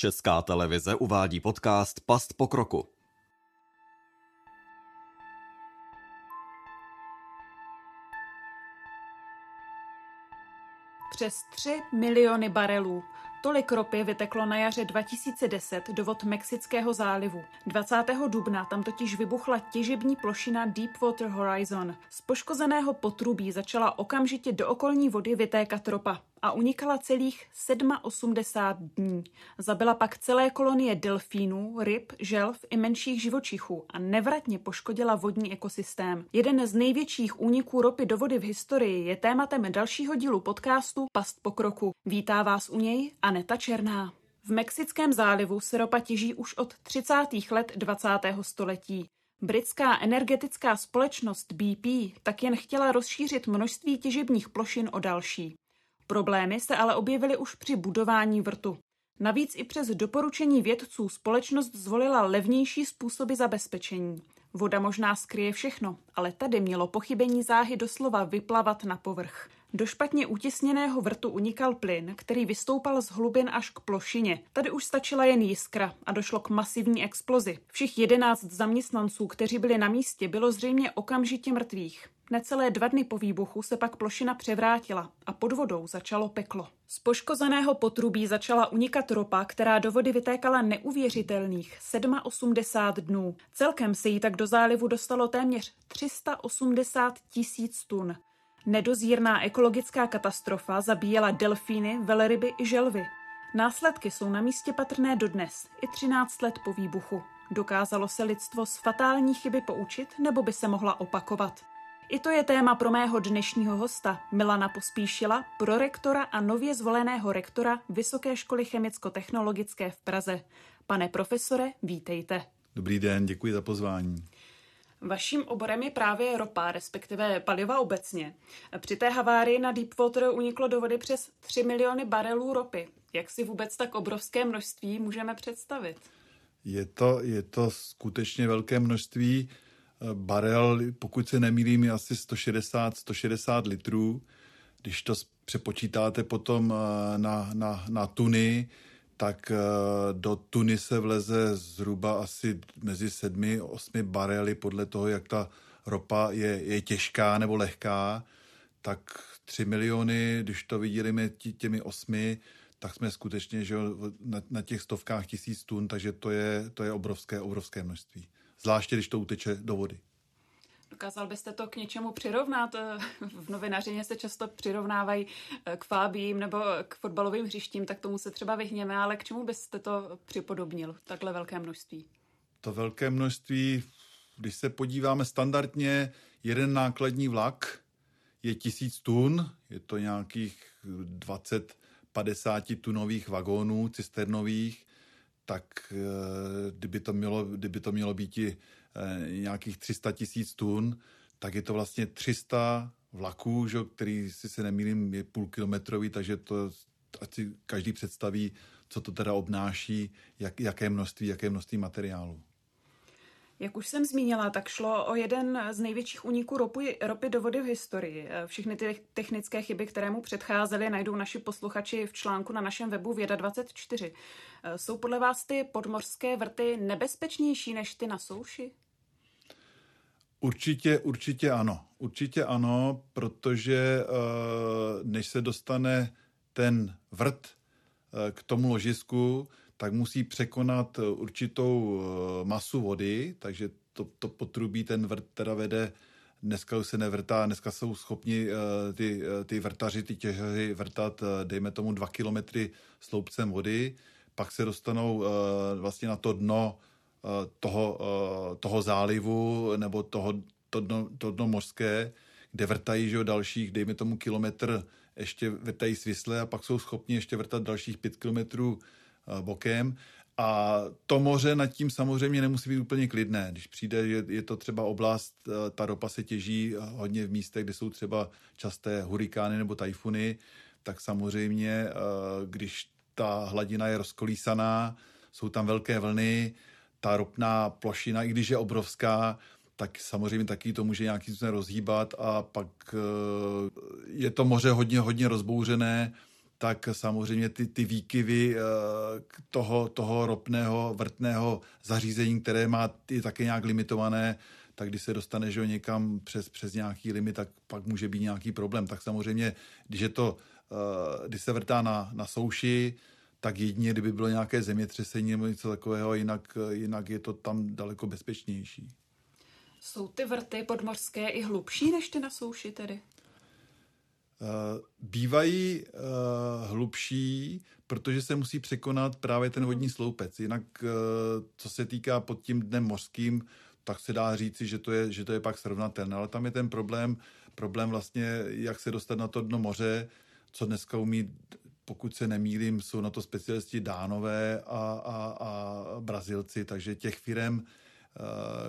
Česká televize uvádí podcast Past pokroku. Přes 3 miliony barelů. Tolik ropy vyteklo na jaře 2010 do vod Mexického zálivu. 20. dubna tam totiž vybuchla těžební plošina Deepwater Horizon. Z poškozeného potrubí začala okamžitě do okolní vody vytékat ropa a unikala celých 87 dní. Zabila pak celé kolonie delfínů, ryb, želv i menších živočichů a nevratně poškodila vodní ekosystém. Jeden z největších úniků ropy do vody v historii je tématem dalšího dílu podcastu Past pokroku. Vítá vás u něj Aneta Černá. V Mexickém zálivu se ropa těží už od 30. let 20. století. Britská energetická společnost BP tak jen chtěla rozšířit množství těžebních plošin o další. Problémy se ale objevily už při budování vrtu. Navíc i přes doporučení vědců společnost zvolila levnější způsoby zabezpečení. Voda možná skryje všechno, ale tady mělo pochybení záhy doslova vyplavat na povrch. Do špatně utěsněného vrtu unikal plyn, který vystoupal z hlubin až k plošině. Tady už stačila jen jiskra a došlo k masivní explozi. Všech jedenáct zaměstnanců, kteří byli na místě, bylo zřejmě okamžitě mrtvých. Necelé dva dny po výbuchu se pak plošina převrátila a pod vodou začalo peklo. Z poškozeného potrubí začala unikat ropa, která do vody vytékala neuvěřitelných 87 dnů. Celkem se jí tak do zálivu dostalo téměř 380 tisíc tun. Nedozírná ekologická katastrofa zabíjela delfíny, velryby i želvy. Následky jsou na místě patrné dodnes, i 13 let po výbuchu. Dokázalo se lidstvo z fatální chyby poučit, nebo by se mohla opakovat? I to je téma pro mého dnešního hosta, Milana Pospíšila, prorektora a nově zvoleného rektora Vysoké školy chemicko-technologické v Praze. Pane profesore, vítejte. Dobrý den, děkuji za pozvání. Vaším oborem je právě ropa, respektive paliva obecně. Při té havárii na Deepwater uniklo do vody přes 3 miliony barelů ropy. Jak si vůbec tak obrovské množství můžeme představit? Je to, je to skutečně velké množství. Barel, pokud se nemýlím, je asi 160-160 litrů. Když to přepočítáte potom eh, na, na, na tuny, tak eh, do tuny se vleze zhruba asi mezi sedmi, osmi barely podle toho, jak ta ropa je, je těžká nebo lehká, tak tři miliony, když to vydělíme těmi osmi, tak jsme skutečně že na, na těch stovkách tisíc tun, takže to je, to je obrovské, obrovské množství. Zvláště, když to uteče do vody. Dokázal byste to k něčemu přirovnat? V novinařině se často přirovnávají eh, k fábím nebo k fotbalovým hřištím, tak tomu se třeba vyhněme, ale k čemu byste to připodobnil, takhle velké množství? To velké množství, když se podíváme standardně, jeden nákladní vlak je tisíc tun, je to nějakých 20 50 tunových vagónů cisternových, tak eh, kdyby to mělo, kdyby to mělo být i Eh, nějakých 300 tisíc tun, tak je to vlastně 300 vlaků, že, který, si se nemýlím, je půlkilometrový, takže to ať si každý představí, co to teda obnáší, jak, jaké množství, jaké množství materiálu. Jak už jsem zmínila, tak šlo o jeden z největších úniků ropy, ropy do vody v historii. Všechny ty technické chyby, které mu předcházely, najdou naši posluchači v článku na našem webu Věda 24. Jsou podle vás ty podmořské vrty nebezpečnější než ty na souši? Určitě, určitě ano. Určitě ano, protože eh, než se dostane ten vrt eh, k tomu ložisku, tak musí překonat eh, určitou eh, masu vody, takže to, to potrubí ten vrt teda vede Dneska už se nevrtá, dneska jsou schopni uh, ty, ty vrtaři, ty těžaři vrtat, dejme tomu, dva kilometry sloupcem vody, pak se dostanou vlastně na to dno toho, toho zálivu nebo toho, to dno, to dno mořské, kde vrtají že jo, dalších, dejme tomu, kilometr, ještě vrtají svisle a pak jsou schopni ještě vrtat dalších pět kilometrů Eh, bokem. A to moře nad tím samozřejmě nemusí být úplně klidné. Když přijde, je, je to třeba oblast, eh, ta ropa se těží hodně v místech, kde jsou třeba časté hurikány nebo tajfuny, tak samozřejmě, eh, když ta hladina je rozkolísaná, jsou tam velké vlny, ta ropná plošina, i když je obrovská, tak samozřejmě taky to může nějakým způsobem rozhýbat a pak je to moře hodně, hodně rozbouřené, tak samozřejmě ty, ty výkyvy toho, toho ropného vrtného zařízení, které má je také nějak limitované, tak když se dostane že někam přes, přes nějaký limit, tak pak může být nějaký problém. Tak samozřejmě, když je to, když se vrtá na, na souši, tak jedině, kdyby bylo nějaké zemětřesení nebo něco takového, jinak, jinak je to tam daleko bezpečnější. Jsou ty vrty podmořské i hlubší než ty na souši tedy? Uh, bývají uh, hlubší, protože se musí překonat právě ten vodní sloupec. Jinak, uh, co se týká pod tím dnem mořským, tak se dá říci, že to je, že to je pak srovnatelné. Ale tam je ten problém, problém vlastně, jak se dostat na to dno moře, co dneska umí pokud se nemýlím, jsou na to specialisti Dánové a, a, a Brazilci, takže těch firm, eh,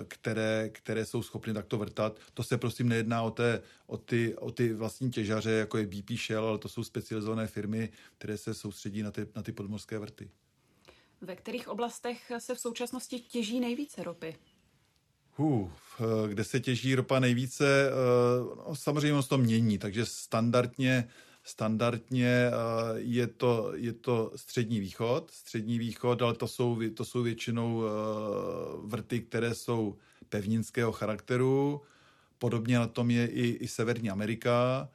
které, které jsou schopny takto vrtat. To se prosím nejedná o, té, o, ty, o ty vlastní těžaře, jako je BP Shell, ale to jsou specializované firmy, které se soustředí na ty, na ty podmorské vrty. Ve kterých oblastech se v současnosti těží nejvíce ropy? Uh, kde se těží ropa nejvíce, eh, no, samozřejmě se to mění, takže standardně Standardně eh, je to, je to střední východ, střední východ, ale to jsou, to jsou většinou eh, vrty, které jsou pevninského charakteru. Podobně na tom je i, i Severní Amerika.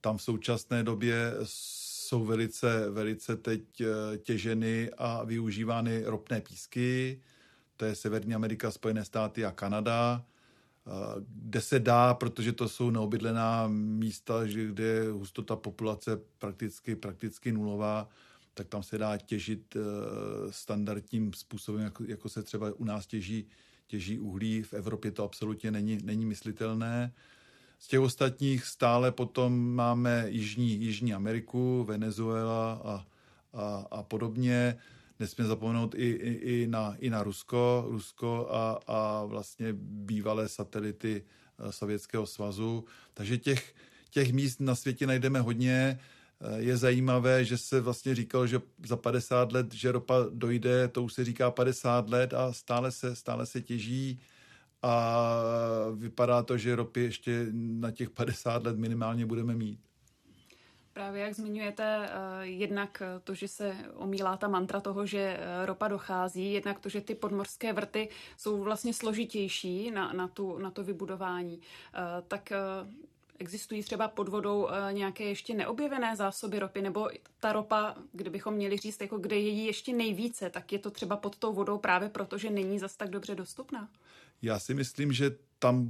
Tam v současné době jsou velice, velice teď eh, těženy a využívány ropné písky. To je Severní Amerika, Spojené státy a Kanada kde se dá, protože to jsou neobydlená místa, kde je hustota populace prakticky, prakticky nulová, tak tam se dá těžit eh, standardním způsobem, jako, jako se třeba u nás těží, těží uhlí. V Evropě to absolutně není, není myslitelné. Z těch ostatních stále potom máme Jižní, Jižní Ameriku, Venezuela a, a, a podobně nesmíme zapomenout i, i, i, na, i na Rusko, Rusko a, a vlastně bývalé satelity eh, Sovětského svazu. Takže těch, těch míst na světě najdeme hodně. Eh, je zajímavé, že se vlastně říkalo, že za 50 let, že ropa dojde, to už se říká 50 let a stále se, stále se těží a vypadá to, že ropy ještě na těch 50 let minimálně budeme mít. Právě jak zmiňujete, eh, jednak to, že se omílá ta mantra toho, že eh, ropa dochází, jednak to, že ty podmorské vrty jsou vlastně složitější na, na, tu, na to vybudování, eh, tak existují třeba pod vodou nějaké ještě neobjevené zásoby ropy, nebo ta ropa, kdybychom měli říct, jako kde je jí ještě nejvíce, tak je to třeba pod tou vodou právě proto, že není zas tak dobře dostupná? Já si myslím, že tam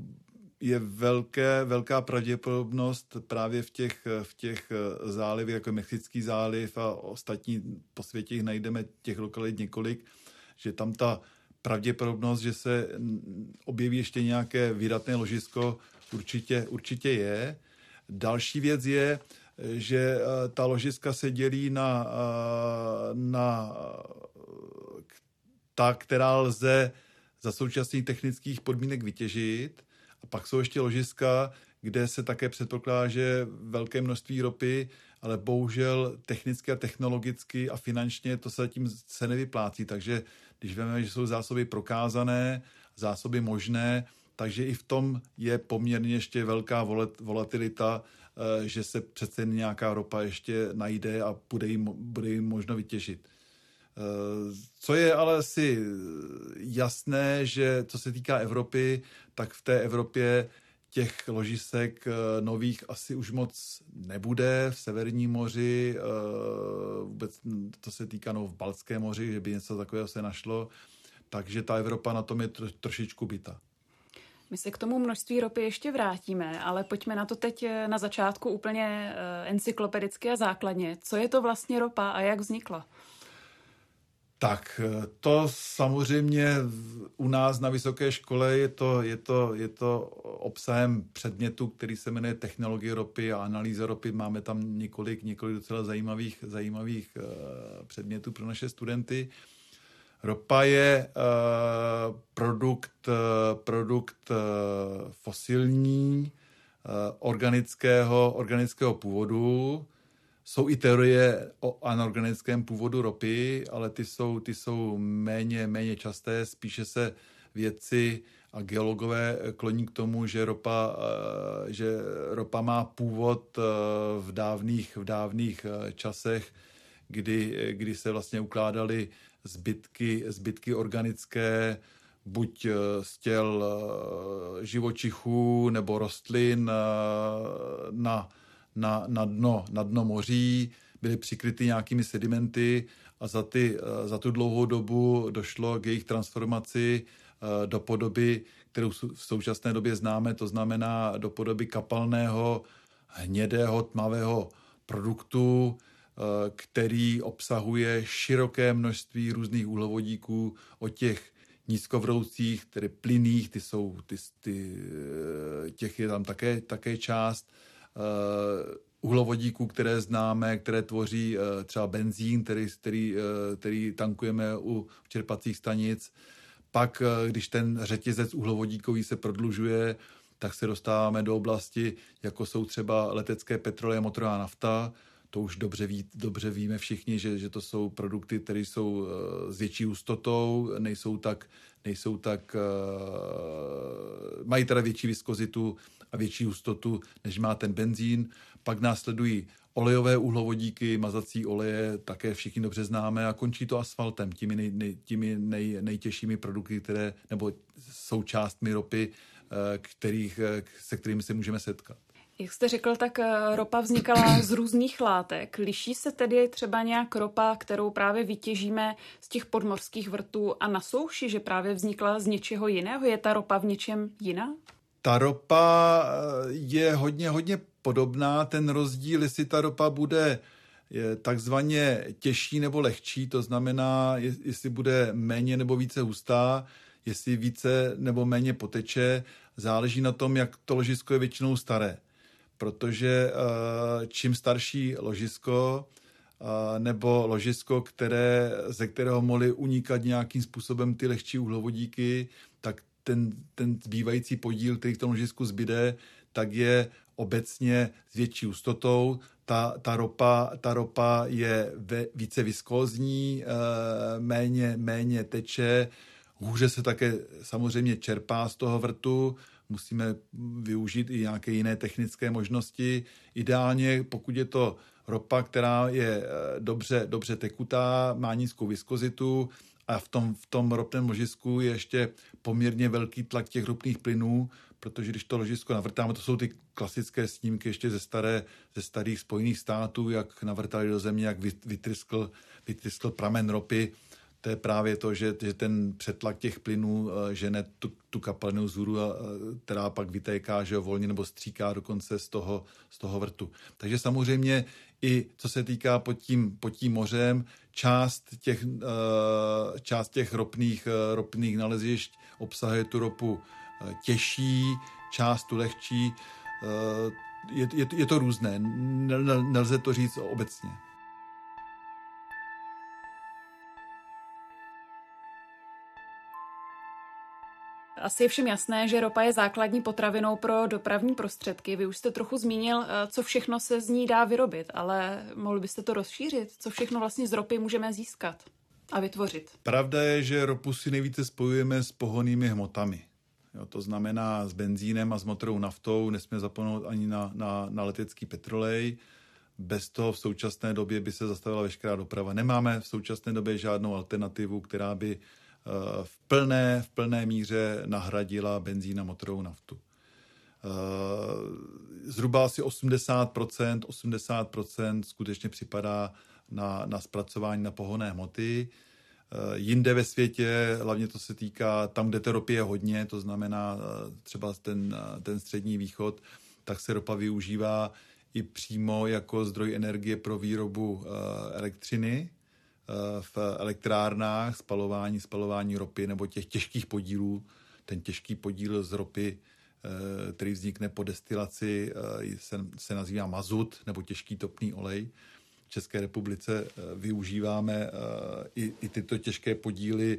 je velké, velká pravděpodobnost právě v těch, v těch zálivech, jako Mexický záliv a ostatní po světě jich najdeme těch lokalit několik, že tam ta pravděpodobnost, že se objeví ještě nějaké vydatné ložisko, určitě, určitě je. Další věc je, že eh, ta ložiska se dělí na, eh, na ta, která lze za současných technických podmínek vytěžit a pak jsou ještě ložiska, kde se také předpokládá, že velké množství ropy, ale bohužel technicky a technologicky a finančně to se zatím se nevyplácí. Takže když víme, že jsou zásoby prokázané, zásoby možné, takže i v tom je poměrně ještě velká volatilita, eh, že se přece nějaká ropa ještě najde a bude jim, bude jim možno vytěžit. Eh, co je ale asi jasné, že co se týká Evropy, tak v té Evropě těch ložisek eh, nových asi už moc nebude. V Severním moři, eh, vůbec to se týká no, v Balckém moři, že by něco takového se našlo. Takže ta Evropa na tom je tro, trošičku byta. My se k tomu množství ropy ještě vrátíme, ale pojďme na to teď na začátku úplně encyklopedicky a základně. Co je to vlastně ropa a jak vznikla? Tak eh, to samozřejmě u nás na vysoké škole je to, je to, je to obsahem předmětu, který se jmenuje technologie ropy a analýza ropy. Máme tam několik, několik docela zajímavých, zajímavých uh, předmětů pro naše studenty. Ropa je uh, produkt, produkt fosilní, organického, organického původu, jsou i teorie o anorganickém původu ropy, ale ty jsou, ty jsou méně, méně časté, spíše se vědci a geologové kloní k tomu, že ropa, že ropa má původ v dávných, v dávných časech, kdy, kdy se vlastně ukládaly zbytky, zbytky organické, buď z těl živočichů nebo rostlin na, na, na, dno, na dno moří, byly přikryty nějakými sedimenty a za, ty, za tu dlouhou dobu došlo k jejich transformaci Eh, do podoby, kterou v současné době známe, to znamená do podoby kapalného, hnědého, tmavého produktu, eh, který obsahuje široké množství různých uhlovodíků od těch nízkovroucích, tedy plynných, ty jsou, ty, ty, eh, těch je tam také, také část, uhlovodíků, které známe, které tvoří třeba benzín, který, který, který tankujeme u čerpacích stanic, pak, eh, když ten řetězec uhlovodíkový se prodlužuje, tak se dostáváme do oblasti, jako jsou třeba letecké petroleje, motorová nafta. To už dobře, ví, dobře víme všichni, že, že to jsou produkty, které jsou eh, s větší hustotou, nejsou tak, nejsou tak uh, mají teda větší viskozitu a větší hustotu, než má ten benzín. Pak následují olejové uhlovodíky, mazací oleje, také všichni dobře známe a končí to asfaltem, těmi, nej, nej, těmi nej, nejtěžšími produkty, které, nebo součástmi ropy, eh, kterých, eh, se kterými se můžeme setkat. Jak jste řekl, tak eh, ropa vznikala z různých látek. Liší se tedy třeba nějak ropa, kterou právě vytěžíme z těch podmorských vrtů a na souši, že právě vznikla z něčeho jiného? Je ta ropa v něčem jiná? Ta ropa je hodně, hodně podobná. Ten rozdíl, jestli ta ropa bude takzvaně těžší nebo lehčí, to znamená, jestli bude méně nebo více hustá, jestli více nebo méně poteče, záleží na tom, jak to ložisko je většinou staré. Protože eh, čím starší ložisko, eh, nebo ložisko, které, ze kterého mohly unikat nějakým způsobem ty lehčí uhlovodíky, tak ten, ten zbývající podíl, který v tom ložisku zbyde, tak je obecně s větší hustotou. Ta, ta, ropa, ta ropa je ve, více viskózní, e, méně, méně teče, hůře se také samozřejmě čerpá z toho vrtu, musíme využít i nějaké jiné technické možnosti. Ideálně, pokud je to ropa, která je eh, dobře, dobře tekutá, má nízkou viskozitu a v tom, v tom ropném ložisku je ještě poměrně velký tlak těch ropných plynů, protože když to ložisko navrtáme, to jsou ty klasické snímky ještě ze, staré, ze starých spojených států, jak navrtali do země, jak vytryskl, vytryskl pramen ropy, to je právě to, že, že ten přetlak těch plynů eh, žene tu, tu kapalnou zůru, eh, která pak vytéká že volně nebo stříká dokonce z toho, z toho vrtu. Takže samozřejmě i co se týká pod tím, pod tím mořem, část těch, eh, část těch ropných, ropných nalezišť obsahuje tu ropu těžší, část tu lehčí. Je, je, je to různé, nelze to říct obecně. Asi je všem jasné, že ropa je základní potravinou pro dopravní prostředky. Vy už jste trochu zmínil, eh, co všechno se z ní dá vyrobit, ale mohli byste to rozšířit? Co všechno vlastně z ropy můžeme získat a vytvořit? Pravda je, že ropu si nejvíce spojujeme s pohonými hmotami. Jo, to znamená s benzínem a s motorou naftou, nesmíme zapomenout ani na, na, na letecký petrolej. Bez toho v současné době by se zastavila veškerá doprava. Nemáme v současné době žádnou alternativu, která by v plné, v plné míře nahradila benzín a motorovou naftu. Eh, zhruba asi 80%, 80% skutečně připadá na, na zpracování na pohonné hmoty. Eh, jinde ve světě, hlavně to se týká tam, kde té ropy je hodně, to znamená třeba ten, ten střední východ, tak se ropa využívá i přímo jako zdroj energie pro výrobu elektřiny, Eh, v elektrárnách, spalování, spalování ropy nebo těch těžkých podílů. Ten těžký podíl z ropy, eh, který vznikne po destilaci, eh, se, se nazývá mazut nebo těžký topný olej. V České republice využíváme i, i tyto těžké podíly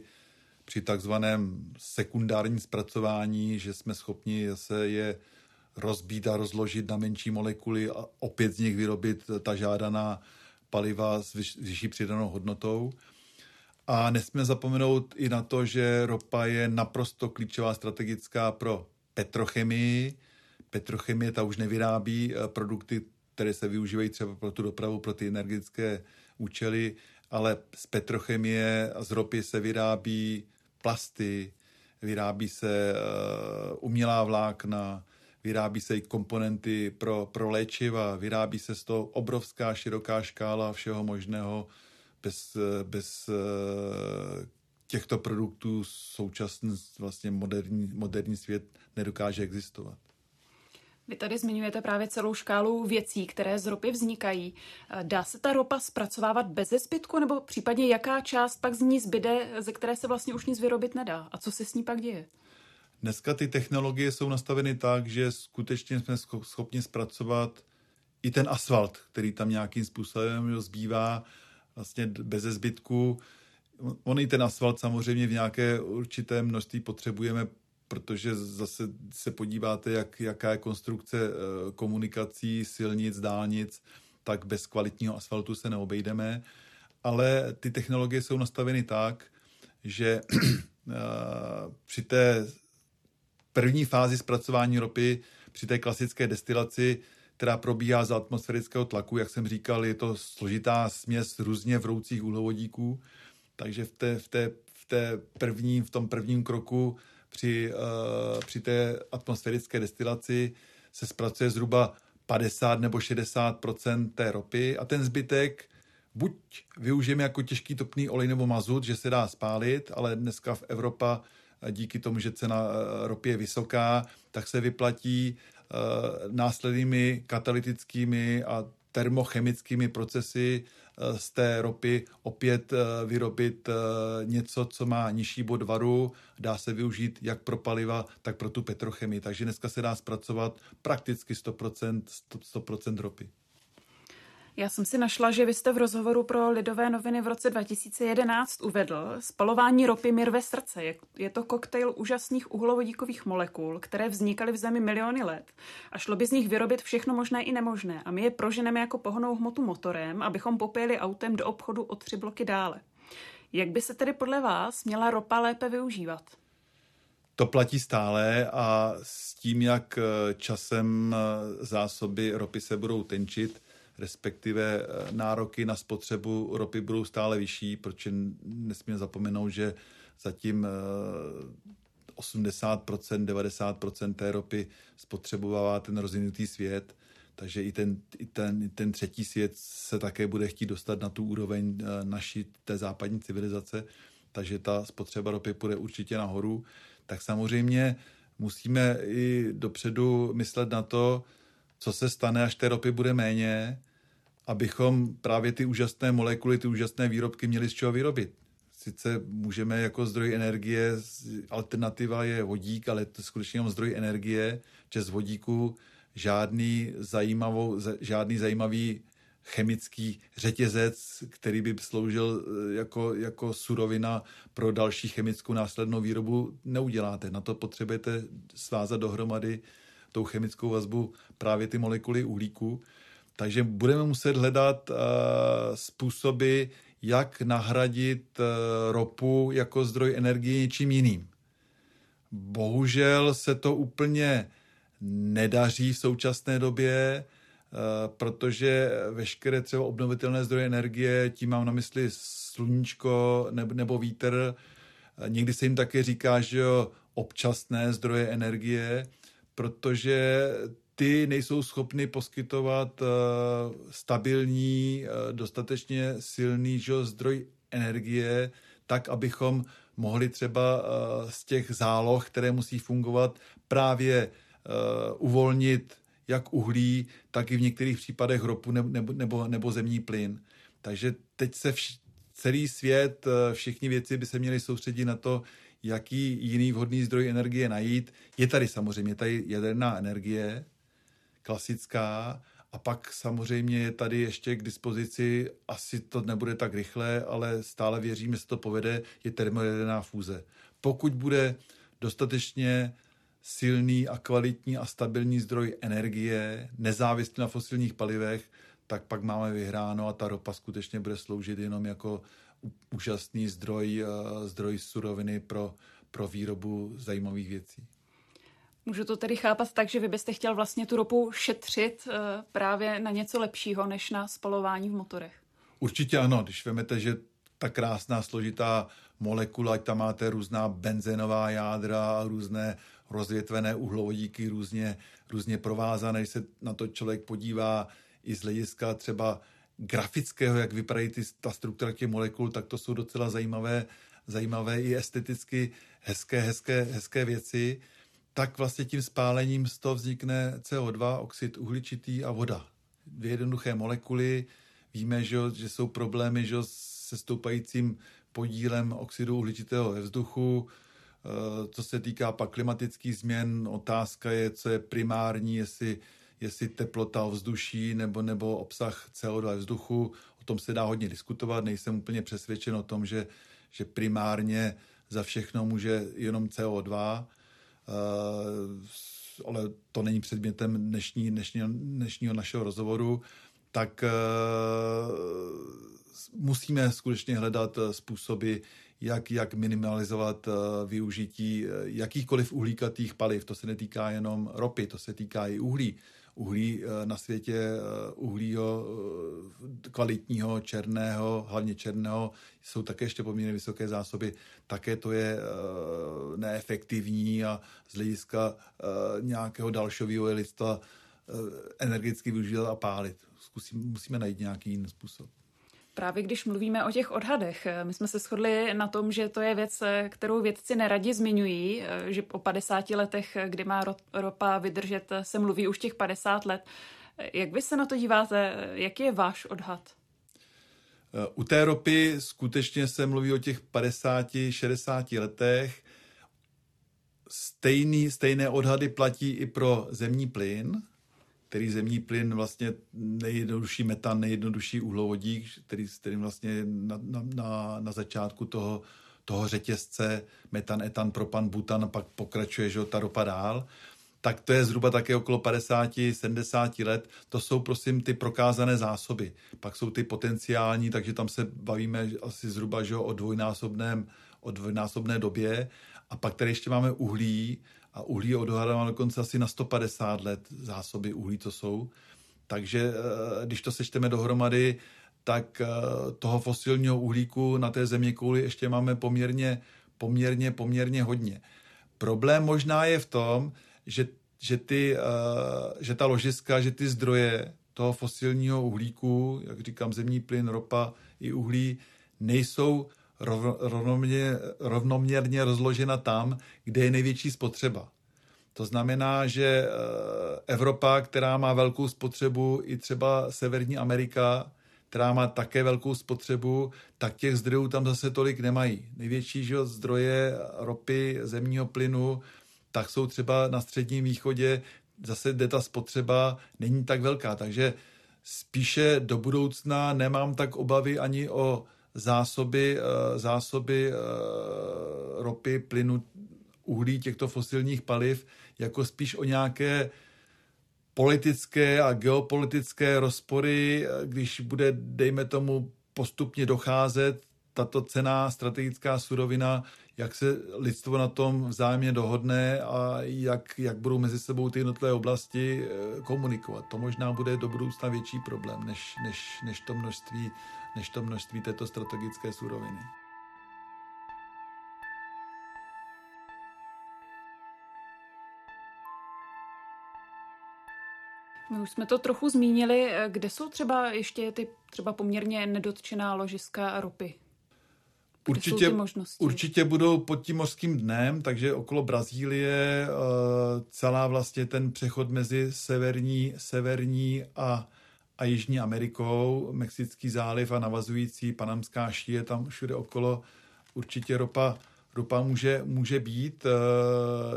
při takzvaném sekundárním zpracování, že jsme schopni zase je rozbít a rozložit na menší molekuly a opět z nich vyrobit ta žádaná paliva s vyšší přidanou hodnotou. A nesmíme zapomenout i na to, že ropa je naprosto klíčová strategická pro petrochemii. Petrochemie ta už nevyrábí eh, produkty, které se využívají třeba pro tu dopravu, pro ty energetické účely, ale z petrochemie a z ropy se vyrábí plasty, vyrábí se uh, umělá vlákna, vyrábí se i komponenty pro, pro léčiva, vyrábí se z toho obrovská široká škála všeho možného. Bez, bez uh, těchto produktů současný vlastně moderní, moderní svět nedokáže existovat. Vy tady zmiňujete právě celou škálu věcí, které z ropy vznikají. Dá se ta ropa zpracovávat bez zbytku, nebo případně jaká část pak z ní zbyde, ze které se vlastně už nic vyrobit nedá? A co se s ní pak děje? Dneska ty technologie jsou nastaveny tak, že skutečně jsme schopni zpracovat i ten asfalt, který tam nějakým způsobem zbývá vlastně bez zbytku. On i ten asfalt samozřejmě v nějaké určité množství potřebujeme protože zase se podíváte, jak, jaká je konstrukce eh, komunikací, silnic, dálnic, tak bez kvalitního asfaltu se neobejdeme. Ale ty technologie jsou nastaveny tak, že eh, při té první fázi zpracování ropy, při té klasické destilaci, která probíhá za atmosférického tlaku, jak jsem říkal, je to složitá směs různě vroucích uhlovodíků, takže v té, v té, v té první, v tom prvním kroku při, uh, při té atmosférické destilaci se zpracuje zhruba 50 nebo 60% té ropy. A ten zbytek buď využijeme jako těžký topný olej nebo mazut, že se dá spálit, ale dneska v Evropa díky tomu, že cena eh, ropy je vysoká, tak se vyplatí uh, následnými katalytickými a termochemickými procesy Eh, z té ropy opět eh, vyrobit eh, něco, co má nižší bod varu, dá se využít jak pro paliva, tak pro tu petrochemii. Takže dneska se dá zpracovat prakticky 100%, 100% ropy. Já jsem si našla, že vy jste v rozhovoru pro Lidové noviny v roce 2011 uvedl, spalování ropy mi rve srdce. Je, je to koktejl úžasných uhlovodíkových molekul, které vznikaly v zemi miliony let a šlo by z nich vyrobit všechno možné i nemožné a my je proženeme jako pohonou hmotu motorem, abychom popěli autem do obchodu o tři bloky dále. Jak by se tedy podle vás měla ropa lépe využívat? To platí stále a s tím, jak časem zásoby ropy se budou tenčit, respektive eh, nároky na spotřebu ropy budou stále vyšší, protože nesmíme zapomenout, že zatím 80%, eh, 90% té ropy spotřebovává ten rozvinutý svět, takže i ten, i, ten, ten třetí svět se také bude chtít dostat na tu úroveň eh, naší té západní civilizace, takže ta spotřeba ropy půjde určitě nahoru. Tak samozřejmě musíme i dopředu myslet na to, co se stane, až té ropy bude méně, abychom právě ty úžasné molekuly, ty úžasné výrobky měli z čeho vyrobit. Sice můžeme jako zdroj energie, alternativa je vodík, ale to je skutečně jenom zdroj energie, že z vodíku žádný, zajímavou, žádný zajímavý chemický řetězec, který by sloužil eh, jako, jako surovina pro další chemickou následnou výrobu, neuděláte. Na to potřebujete svázat dohromady tou chemickou vazbu právě ty molekuly uhlíku. Takže budeme muset hledat uh, způsoby, jak nahradit uh, ropu jako zdroj energie něčím jiným. Bohužel se to úplně nedaří v současné době, uh, protože veškeré třeba obnovitelné zdroje energie, tím mám na mysli sluníčko nebo, nebo vítr, někdy se jim také říká, že jo, občasné zdroje energie, protože ty nejsou schopny poskytovat uh, stabilní, uh, dostatečně silný že, zdroj energie, tak, abychom mohli třeba uh, z těch záloh, které musí fungovat, právě uvolnit jak uhlí, tak i v některých případech ropu nebo, nebo, nebo zemní plyn. Takže teď se vš- celý svět, všichni věci by se měli soustředit na to, jaký jiný vhodný zdroj energie najít. Je tady samozřejmě tady jaderná energie, klasická, a pak samozřejmě je tady ještě k dispozici, asi to nebude tak rychle, ale stále věřím, že to povede, je termojaderná fúze. Pokud bude dostatečně silný a kvalitní a stabilní zdroj energie, nezávislý na fosilních palivech, tak pak máme vyhráno a ta ropa skutečně bude sloužit jenom jako úžasný zdroj, zdroj suroviny pro, pro výrobu zajímavých věcí. Můžu to tedy chápat tak, že vy byste chtěl vlastně tu ropu šetřit právě na něco lepšího, než na spalování v motorech? Určitě ano, když vezmete, že ta krásná složitá molekula, ať tam máte různá benzénová jádra, různé rozvětvené uhlovodíky, různě, různě provázané, když se na to člověk podívá i z hlediska třeba grafického, jak vypadají ty, ta struktura těch molekul, tak to jsou docela zajímavé, zajímavé i esteticky hezké, hezké, hezké věci, tak vlastně tím spálením z toho vznikne CO2, oxid uhličitý a voda. Dvě jednoduché molekuly. Víme, že, že jsou problémy že, se stoupajícím podílem oxidu uhličitého ve vzduchu. Eh, co se týká pak klimatických změn, otázka je, co je primární, jestli, jestli teplota ovzduší nebo, nebo obsah CO2 ve vzduchu. O tom se dá hodně diskutovat, nejsem úplně přesvědčen o tom, že, že primárně za všechno může jenom CO2, eh, ale to není předmětem dnešní, dnešního, dnešního našeho rozhovoru, tak eh, musíme skutečně hledat způsoby, jak, jak minimalizovat eh, využití jakýchkoliv uhlíkatých paliv. To se netýká jenom ropy, to se týká i uhlí. Uhlí na světě, uhlího kvalitního, černého, hlavně černého, jsou také ještě poměrně vysoké zásoby. Také to je neefektivní a z hlediska nějakého dalšího vývoje lidstva energeticky využívat a pálit. Zkusím, musíme najít nějaký jiný způsob. Právě když mluvíme o těch odhadech, eh, my jsme se shodli na tom, že to je věc, eh, kterou vědci neradi zmiňují, eh, že po 50 letech, kdy má ropa vydržet, se mluví už těch 50 let. Jak vy se na to díváte? Jaký je váš odhad? U té ropy skutečně se mluví o těch 50-60 letech. Stejný, stejné odhady platí i pro zemní plyn který zemní plyn vlastně nejjednodušší metan, nejjednodušší uhlovodík, který, kterým vlastně na, na, na, na začátku toho, toho řetězce metan, etan, propan, butan pak pokračuje, že ta ropa dál, tak to je zhruba také okolo 50-70 let. To jsou prosím ty prokázané zásoby. Pak jsou ty potenciální, takže tam se bavíme asi zhruba že o dvojnásobném, o dvojnásobné době. A pak tady ještě máme uhlí, a uhlí je odhadováno dokonce asi na 150 let zásoby uhlí to jsou. Takže eh, když to sečteme dohromady, tak eh, toho fosilního uhlíku na té země kouli ještě máme poměrně, poměrně, poměrně hodně. Problém možná je v tom, že, že, ty, eh, že ta ložiska, že ty zdroje toho fosilního uhlíku, jak říkám, zemní plyn, ropa i uhlí, nejsou rovnoměrně, rovnoměrně rozložena tam, kde je největší spotřeba. To znamená, že eh, Evropa, která má velkou spotřebu, i třeba Severní Amerika, která má také velkou spotřebu, tak těch zdrojů tam zase tolik nemají. Největší že, zdroje ropy, zemního plynu, tak jsou třeba na středním východě, zase kde ta spotřeba není tak velká. Takže spíše do budoucna nemám tak obavy ani o zásoby, eh, zásoby eh, ropy, plynu, uhlí těchto fosilních paliv, jako spíš o nějaké politické a geopolitické rozpory, eh, když bude, dejme tomu, postupně docházet tato cená strategická surovina, jak se lidstvo na tom vzájemně dohodne a jak, jak budou mezi sebou ty jednotlivé oblasti komunikovat. To možná bude do budoucna větší problém, než, než, než to množství než to množství této strategické suroviny. My už jsme to trochu zmínili. Kde jsou třeba ještě ty třeba poměrně nedotčená ložiska ropy? Určitě, určitě budou pod tím mořským dnem, takže okolo Brazílie eh, celá vlastně ten přechod mezi severní, severní a a Jižní Amerikou, Mexický záliv a navazující panamská šíje, tam všude okolo určitě ropa, ropa může, může být. Eh,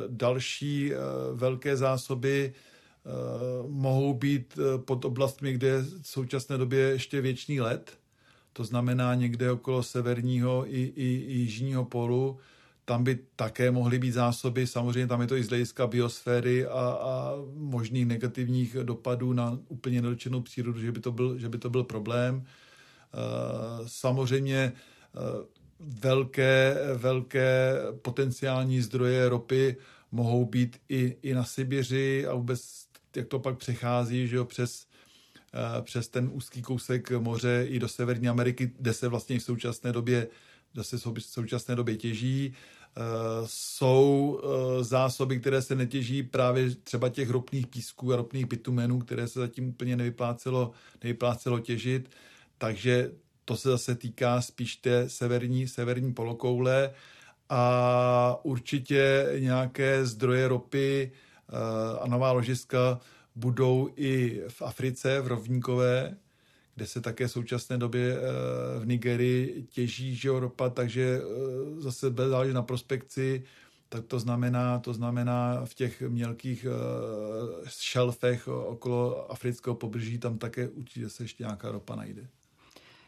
další eh, velké zásoby mohou být pod oblastmi, kde je v současné době ještě věčný let, to znamená někde okolo severního i, i, i jižního polu, tam by také mohly být zásoby, samozřejmě tam je to i z hlediska biosféry a, a možných negativních dopadů na úplně nedotčenou přírodu, že by to byl, že by to byl problém. Eh, samozřejmě velké, velké potenciální zdroje ropy mohou být i, i na Sibiři a vůbec jak to pak přechází, že jo, přes, přes ten úzký kousek moře i do Severní Ameriky, kde se vlastně v současné době, kde se v současné době těží. Jsou zásoby, které se netěží právě třeba těch ropných písků a ropných bitumenů, které se zatím úplně nevyplácelo, nevyplácelo těžit. Takže to se zase týká spíš té severní, severní polokoule a určitě nějaké zdroje ropy eh, a nová ložiska budou i v Africe, v Rovníkové, kde se také v současné době eh, v Nigerii těží že ropa, takže eh, zase bez záleží na prospekci, tak to znamená, to znamená v těch mělkých šelfech okolo afrického pobřeží tam také určitě se ještě nějaká ropa najde.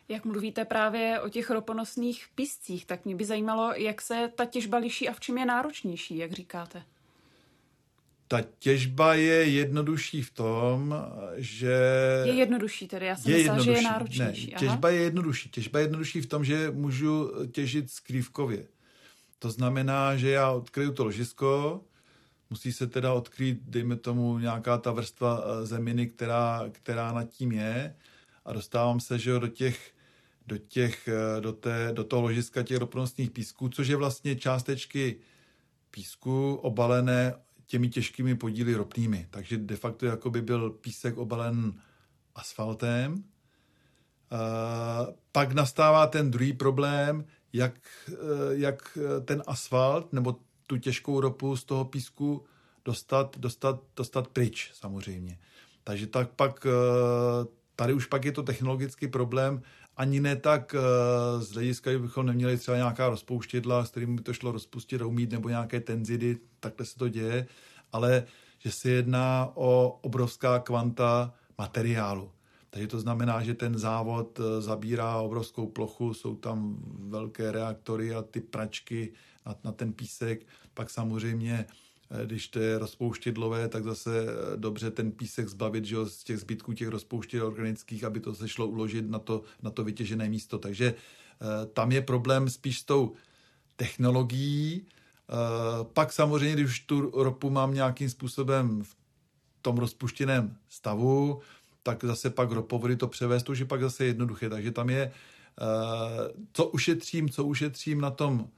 Jak mluvíte právě o těch roponosných piscích, tak mě by zajímalo, jak se ta těžba liší a v čem je náročnější, jak říkáte. Ta těžba je jednodušší v tom, že... Je jednodušší tedy, já jsem je myslela, že je náročnější. Ne, těžba je jednodušší. Těžba je jednodušší v tom, že můžu těžit skrývkově. To znamená, že já odkryju to ložisko, musí se teda odkrýt, dejme tomu, nějaká ta vrstva eh, zeminy, která, která nad tím je a dostávám se že do těch do, těch, eh, do, té, do toho ložiska těch ropnostních písků, což je vlastně částečky písku obalené těmi těžkými podíly ropnými. Takže de facto jako by byl písek obalen asfaltem. Uh, pak nastává ten druhý problém, jak, uh, jak ten asfalt nebo tu těžkou ropu z toho písku dostat, dostat, dostat pryč samozřejmě. Takže tak pak tady už pak je to technologický problém, ani ne tak uh, z hlediska, že bychom neměli třeba nějaká rozpouštědla, s kterými by to šlo rozpustit a umít, nebo nějaké tenzidy, takhle se to děje, ale že se jedná o obrovská kvanta materiálu. Takže to znamená, že ten závod eh, zabírá obrovskou plochu, jsou tam velké reaktory a ty pračky na, na ten písek. Pak samozřejmě Eh, když to je rozpouštědlové, tak zase eh, dobře ten písek zbavit že, z těch zbytků těch rozpouštěd organických, aby to se šlo uložit na to, na to vytěžené místo. Takže eh, tam je problém spíš s tou technologií. Pak samozřejmě, když tu ropu mám nějakým způsobem v tom rozpuštěném stavu, tak zase pak ropovody to převést, už je pak zase jednoduché. Takže tam je, co ušetřím, co ušetřím na tom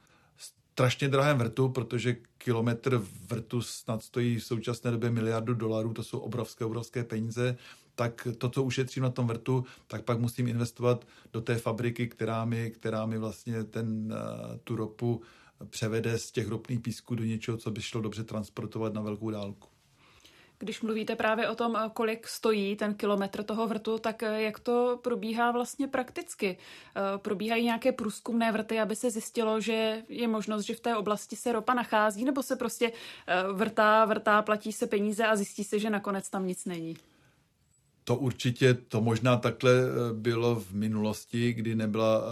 strašně drahém vrtu, protože kilometr vrtu snad stojí v současné době miliardu dolarů, to jsou obrovské, obrovské peníze, tak to, co ušetřím na tom vrtu, tak pak musím investovat do té fabriky, která mi, která mi vlastně ten, eh, tu ropu převede z těch ropných písků do něčeho, co by šlo dobře transportovat na velkou dálku. Když mluvíte právě o tom, eh, kolik stojí ten kilometr toho vrtu, tak eh, jak to probíhá vlastně prakticky? Eh, probíhají nějaké průzkumné vrty, aby se zjistilo, že je možnost, že v té oblasti se ropa nachází, nebo se prostě vrtá, vrtá, platí se peníze a zjistí se, že nakonec tam nic není? To určitě, to možná takhle bylo v minulosti, kdy nebyla,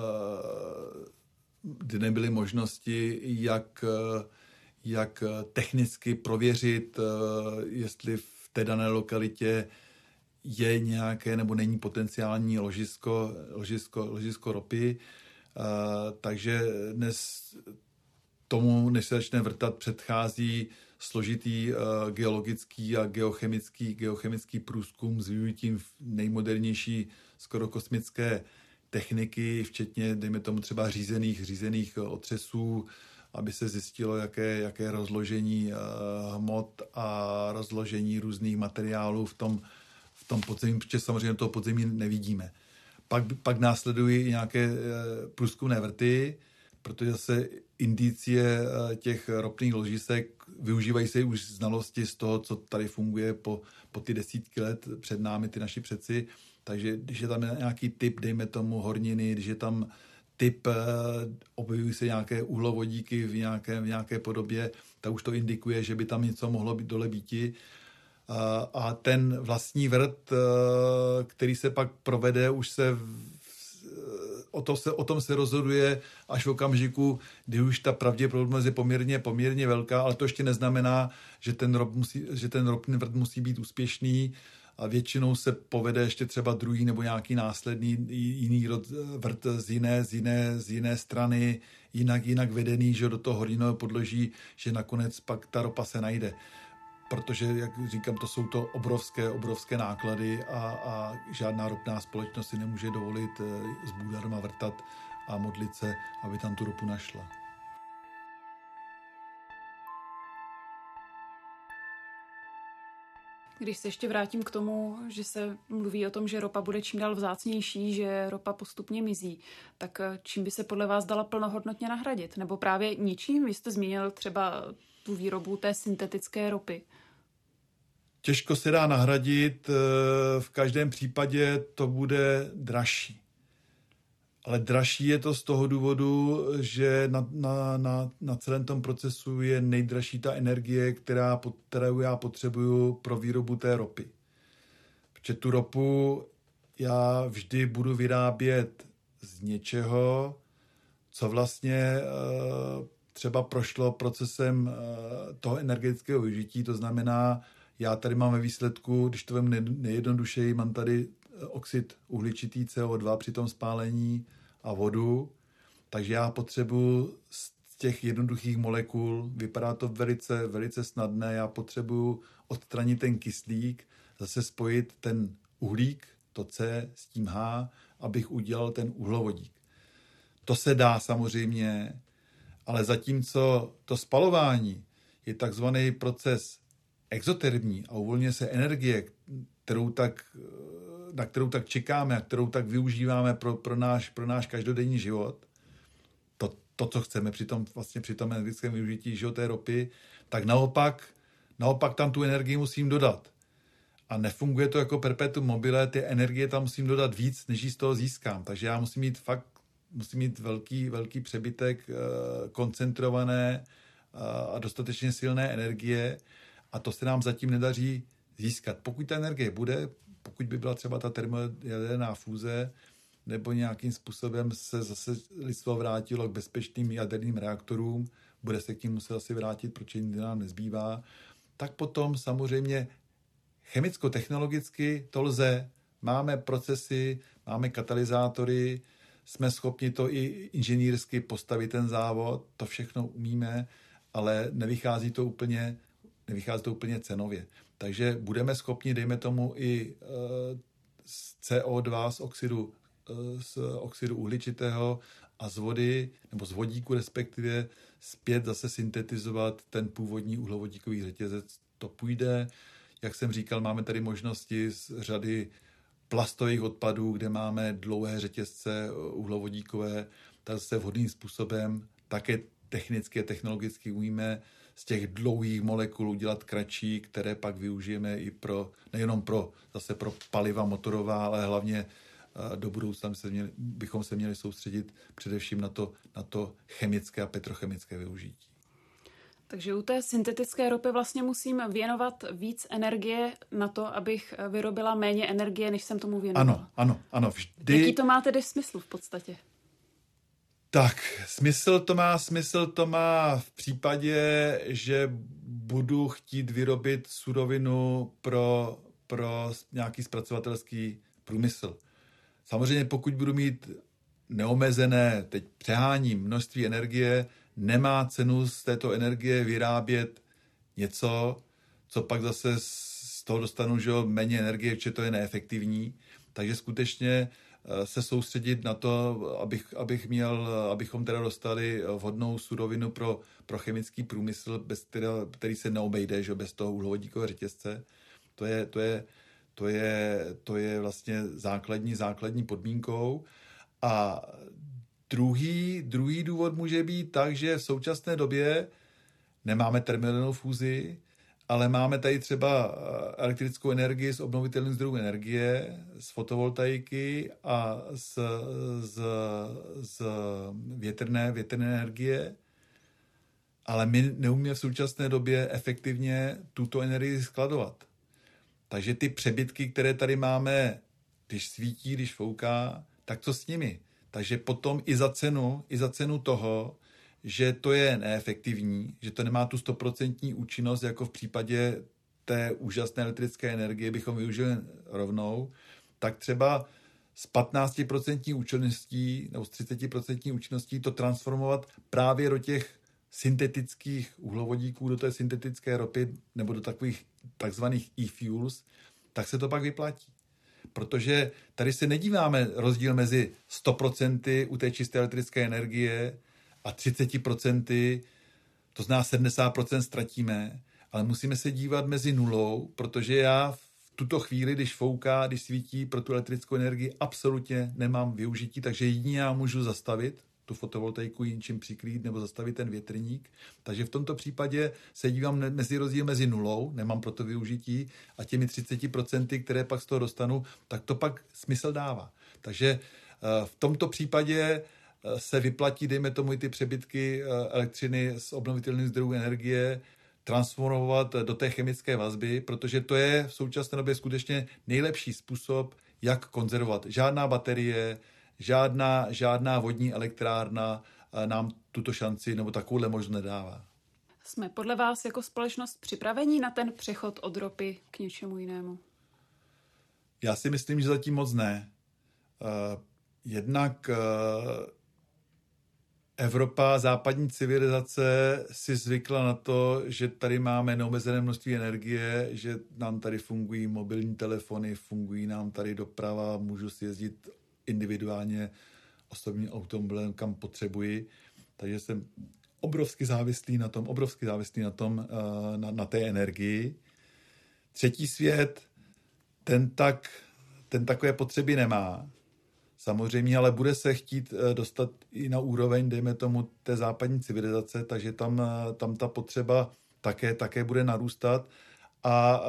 kdy nebyly možnosti, jak jak eh, technicky prověřit, eh, jestli v té dané lokalitě je nějaké nebo není potenciální ložisko, ložisko, ložisko ropy. Eh, takže dnes tomu, než se začne vrtat, předchází složitý geologický a geochemický, geochemický průzkum s využitím nejmodernější skoro kosmické techniky, včetně, dejme tomu třeba řízených, řízených otřesů, aby se zjistilo, jaké, jaké rozložení uh, hmot a rozložení různých materiálů v tom, v tom podzemí, protože samozřejmě toho podzemí nevidíme. Pak, pak následují nějaké uh, průzkumné vrty, protože se indicie uh, těch ropných ložisek využívají se už znalosti z toho, co tady funguje po, po ty desítky let před námi, ty naši přeci. Takže když je tam nějaký typ, dejme tomu horniny, když je tam typ, eh, objevují se nějaké uhlovodíky v nějaké, v nějaké podobě, tak už to indikuje, že by tam něco mohlo být dole býti. A ten vlastní vrt, eh, který se pak provede, už se o, to se, o tom se rozhoduje až v okamžiku, kdy už ta pravděpodobnost je poměrně, poměrně velká, ale to ještě neznamená, že ten, rob musí, že ten ropný vrt musí být úspěšný. A většinou se povede ještě třeba druhý nebo nějaký následný jiný rod, vrt z jiné, z jiné, z jiné strany, jinak, jinak vedený, že do toho horinového podloží, že nakonec pak ta ropa se najde. Protože, jak říkám, to jsou to obrovské, obrovské náklady a, a žádná ropná společnost si nemůže dovolit eh, s bůdarma vrtat a modlit se, aby tam tu ropu našla. Když se ještě vrátím k tomu, že se mluví o tom, že ropa bude čím dál vzácnější, že ropa postupně mizí, tak eh, čím by se podle vás dala plnohodnotně nahradit? Nebo právě ničím? Vy jste zmínil třeba tu výrobu té syntetické ropy. Těžko se dá nahradit, eh, v každém případě to bude dražší. Ale dražší je to z toho důvodu, že na, na, na, na celém tom procesu je nejdražší ta energie, která, kterou já potřebuju pro výrobu té ropy. Protože tu ropu já vždy budu vyrábět z něčeho, co vlastně eh, třeba prošlo procesem eh, toho energetického využití, to znamená, já tady mám ve výsledku, když to vím nejjednodušeji, mám tady eh, oxid uhličitý CO2 při tom spálení, a vodu, takže já potřebuji z těch jednoduchých molekul, vypadá to velice, velice snadné, já potřebuji odstranit ten kyslík, zase spojit ten uhlík, to C s tím H, abych udělal ten uhlovodík. To se dá samozřejmě, ale zatímco to spalování je takzvaný proces exotermní a uvolňuje se energie, kterou tak na kterou tak čekáme a kterou tak využíváme pro, pro, náš, pro náš každodenní život, to, to, co chceme při tom, vlastně při tom energetickém využití že, té ropy, tak naopak, naopak tam tu energii musím dodat. A nefunguje to jako perpetuum mobile, ty energie tam musím dodat víc, než ji z toho získám. Takže já musím mít fakt musím mít velký, velký přebytek eh, koncentrované eh, a dostatečně silné energie a to se nám zatím nedaří získat. Pokud ta energie bude, pokud by byla třeba ta termojaderná fúze, nebo nějakým způsobem se zase lidstvo vrátilo k bezpečným jaderným reaktorům, bude se k tím muset asi vrátit, proč jindy nám nezbývá, tak potom samozřejmě chemicko-technologicky to lze. Máme procesy, máme katalyzátory, jsme schopni to i inženýrsky postavit ten závod, to všechno umíme, ale nevychází to úplně, nevychází to úplně cenově. Takže budeme schopni, dejme tomu, i eh, z CO2, z oxidu, eh, z oxidu uhličitého a z vody, nebo z vodíku respektive, zpět zase syntetizovat ten původní uhlovodíkový řetězec. To půjde. Jak jsem říkal, máme tady možnosti z řady plastových odpadů, kde máme dlouhé řetězce eh, uhlovodíkové, tak se vhodným způsobem také technicky a technologicky umíme z těch dlouhých molekul udělat kratší, které pak využijeme i pro, nejenom pro, zase pro paliva motorová, ale hlavně eh, do budoucna se měli, bychom se měli soustředit především na to, na to chemické a petrochemické využití. Takže u té syntetické ropy vlastně musím věnovat víc energie na to, abych vyrobila méně energie, než jsem tomu věnovala. Ano, ano, ano. Vždy... Jaký to má tedy smysl v podstatě? Tak, smysl to má, smysl to má v případě, že budu chtít vyrobit surovinu pro, pro nějaký zpracovatelský průmysl. Samozřejmě pokud budu mít neomezené, teď přeháním množství energie, nemá cenu z této energie vyrábět něco, co pak zase z toho dostanu že méně energie, že to je neefektivní. Takže skutečně se soustředit na to, abych, abych měl, abychom teda dostali vhodnou surovinu pro, pro chemický průmysl, bez teda, který se neobejde, že bez toho uhlovodíkového řetězce. To je, to je, to je, to je vlastně základní, základní podmínkou. A druhý, druhý důvod může být tak, že v současné době nemáme terminální fúzi, ale máme tady třeba eh, elektrickou energii z obnovitelných zdrojů energie, z fotovoltaiky a z, z, z větrné, větrné energie, ale my neumíme v současné době efektivně tuto energii skladovat. Takže ty přebytky, které tady máme, když svítí, když fouká, tak co s nimi? Takže potom i za cenu, i za cenu toho, že to je neefektivní, že to nemá tu stoprocentní účinnost jako v případě té úžasné elektrické energie bychom využili rovnou, tak třeba s 15% účinností nebo s 30% účinností to transformovat právě do těch syntetických uhlovodíků, do té syntetické ropy nebo do takových takzvaných e-fuels, tak se to pak vyplatí. Protože tady se nedíváme rozdíl mezi 100% u té čisté elektrické energie a 30%, to zná 70% ztratíme, ale musíme se dívat mezi nulou, protože já v tuto chvíli, když fouká, když svítí pro tu elektrickou energii, absolutně nemám využití, takže jedině já můžu zastavit tu fotovoltaiku jinčím přikrýt nebo zastavit ten větrník. Takže v tomto případě se dívám mezi rozdíl mezi nulou, nemám proto využití, a těmi 30%, které pak z toho dostanu, tak to pak smysl dává. Takže eh, v tomto případě se vyplatí, dejme tomu, i ty přebytky eh, elektřiny z obnovitelných zdrojů energie transformovat do té chemické vazby, protože to je v současné době skutečně nejlepší způsob, jak konzervovat. Žádná baterie, žádná, žádná vodní elektrárna eh, nám tuto šanci nebo takovouhle možnost nedává. Jsme podle vás jako společnost připravení na ten přechod od ropy k něčemu jinému? Já si myslím, že zatím moc ne. Jednak Evropa, západní civilizace si zvykla na to, že tady máme neomezené množství energie, že nám tady fungují mobilní telefony, fungují nám tady doprava, můžu si jezdit individuálně osobním automobilem, kam potřebuji. Takže jsem obrovsky závislý na tom, obrovsky závislý na tom, eh, na, na té energii. Třetí svět, ten tak, ten takové potřeby nemá. Samozřejmě, ale bude se chtít eh, dostat i na úroveň, dejme tomu, té západní civilizace, takže tam, eh, tam ta potřeba také, také bude narůstat. A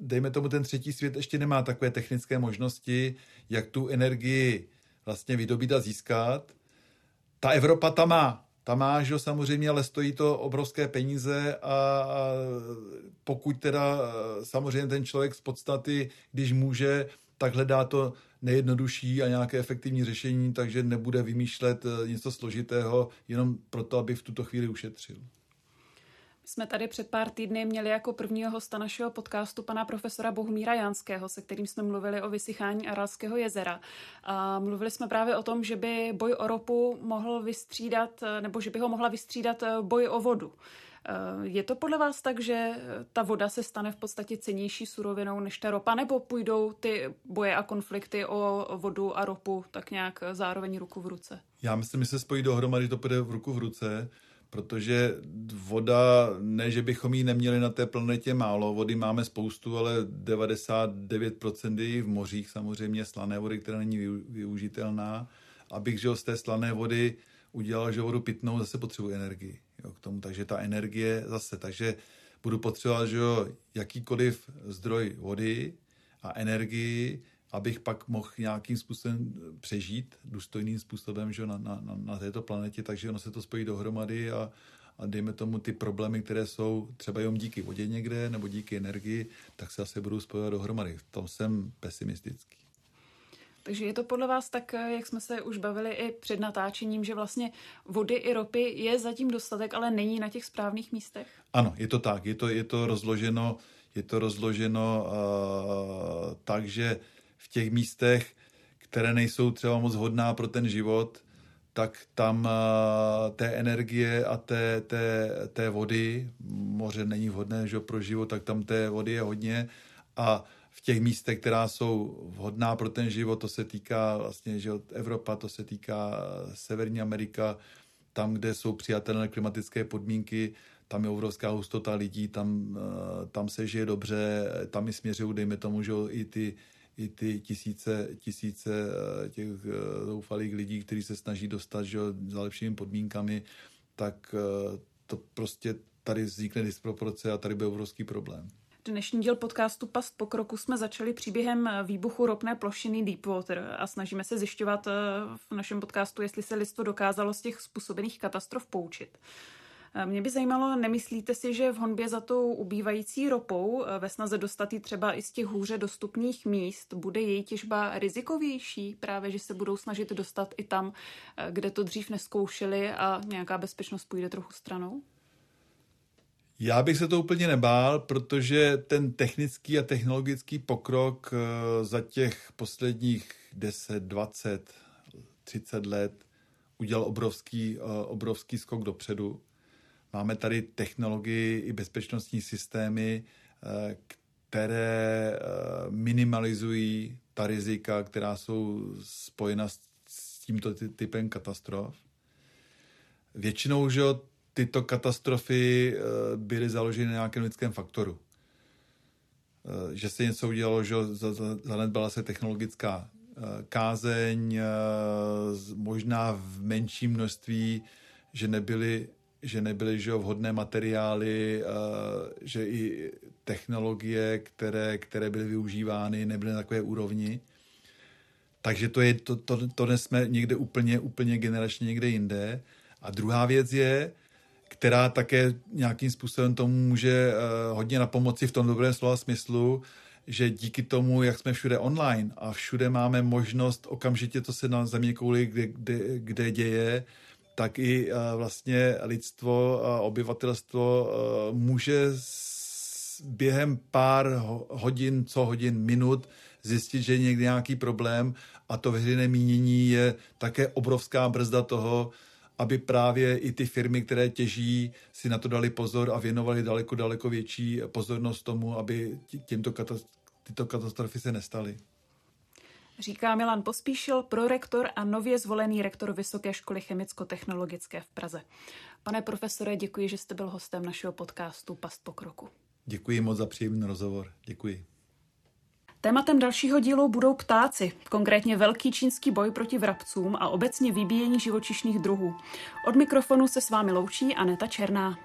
dejme tomu, ten třetí svět ještě nemá takové technické možnosti, jak tu energii vlastně vydobít a získat. Ta Evropa tam má. Ta má, že samozřejmě, ale stojí to obrovské peníze a pokud teda samozřejmě ten člověk z podstaty, když může, tak hledá to nejjednodušší a nějaké efektivní řešení, takže nebude vymýšlet e, něco složitého jenom proto, aby v tuto chvíli ušetřil jsme tady před pár týdny měli jako prvního hosta našeho podcastu pana profesora Bohumíra Janského, se kterým jsme mluvili o vysychání Aralského jezera. A mluvili jsme právě o tom, že by boj o ropu mohl vystřídat, nebo že by ho mohla vystřídat eh, boj o vodu. Eh, je to podle vás tak, že ta voda se stane v podstatě cenější surovinou než ta ropa, nebo půjdou ty boje a konflikty o vodu a ropu tak nějak zároveň ruku v ruce? Já myslím, že se spojí dohromady, to půjde v ruku v ruce protože voda, ne, že bychom ji neměli na té planetě málo, vody máme spoustu, ale 99% je v mořích samozřejmě, slané vody, která není využitelná. Abych že z té slané vody udělal, že vodu pitnou, zase potřebuji energii jo, k tomu, takže ta energie zase, takže budu potřebovat, že jo, jakýkoliv zdroj vody a energii, abych pak mohl nějakým způsobem přežít důstojným způsobem že na, na, na této planetě, takže ono se to spojí dohromady a, a dejme tomu ty problémy, které jsou třeba jenom díky vodě někde nebo díky energii, tak se asi budou spojovat dohromady. V tom jsem pesimistický. Takže je to podle vás tak, jak jsme se už bavili i před natáčením, že vlastně vody i ropy je zatím dostatek, ale není na těch správných místech? Ano, je to tak. Je to, je to rozloženo, je to rozloženo uh, tak, že v těch místech, které nejsou třeba moc hodná pro ten život, tak tam eh, té energie a té, té, té vody, moře není vhodné že pro život, tak tam té vody je hodně a v těch místech, která jsou vhodná pro ten život, to se týká vlastně že Evropa, to se týká Severní Amerika, tam, kde jsou přijatelné klimatické podmínky, tam je obrovská hustota lidí, tam, eh, tam se žije dobře, tam i směřují, dejme tomu, že i ty i ty tisíce, tisíce eh, těch eh, zoufalých lidí, kteří se snaží dostat že, za lepšími podmínkami, tak eh, to prostě tady vznikne disproporce a tady bude obrovský problém. Dnešní díl podcastu Past pokroku jsme začali příběhem výbuchu ropné plošiny Deepwater a snažíme se zjišťovat v našem podcastu, jestli se lidstvo dokázalo z těch způsobených katastrof poučit. Eh, mě by zajímalo, nemyslíte si, že v honbě za tou ubývající ropou eh, ve snaze dostat ji třeba i z těch hůře dostupných míst bude její těžba rizikovější, právě že se budou snažit dostat i tam, eh, kde to dřív neskoušeli a nějaká bezpečnost půjde trochu stranou? Já bych se to úplně nebál, protože ten technický a technologický pokrok eh, za těch posledních 10, 20, 30 let udělal obrovský, eh, obrovský skok dopředu. Máme tady technologii i bezpečnostní systémy, eh, které minimalizují ta rizika, která jsou spojena s tímto typem katastrof. Většinou, že tyto katastrofy eh, byly založeny na nějakém lidském faktoru. Eh, že se něco udělalo, že zanedbala se technologická eh, kázeň, možná v menším množství, že nebyly, že nebyly že vhodné materiály, že i technologie, které, které byly využívány, nebyly na takové úrovni. Takže to, je, to, to, to jsme někde úplně, úplně generačně někde jinde. A druhá věc je, která také nějakým způsobem tomu může uh, hodně na pomoci v tom dobrém slova smyslu, že díky tomu, jak jsme všude online a všude máme možnost okamžitě to se na země kouli, kde, kde, kde děje, tak i uh, vlastně lidstvo, uh, obyvatelstvo uh, může během pár hodin, co hodin, minut zjistit, že je někdy nějaký problém a to veřejné mínění je také obrovská brzda toho, aby právě i ty firmy, které těží, si na to dali pozor a věnovali daleko, daleko větší pozornost tomu, aby těmto tyto katastrofy se nestaly. Říká Milan Pospíšil, prorektor a nově zvolený rektor Vysoké školy chemicko-technologické v Praze. Pane profesore, děkuji, že jste byl hostem našeho podcastu Past pokroku. Děkuji moc za příjemný rozhovor. Děkuji. Tématem dalšího dílu budou ptáci, konkrétně velký čínský boj proti vrabcům a obecně vybíjení živočišných druhů. Od mikrofonu se s vámi loučí Aneta Černá.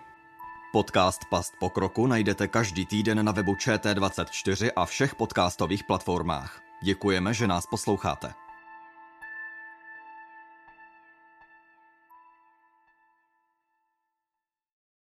Podcast Past pokroku najdete každý týden na webu ČT24 a všech podcastových platformách. Děkujeme, že nás posloucháte.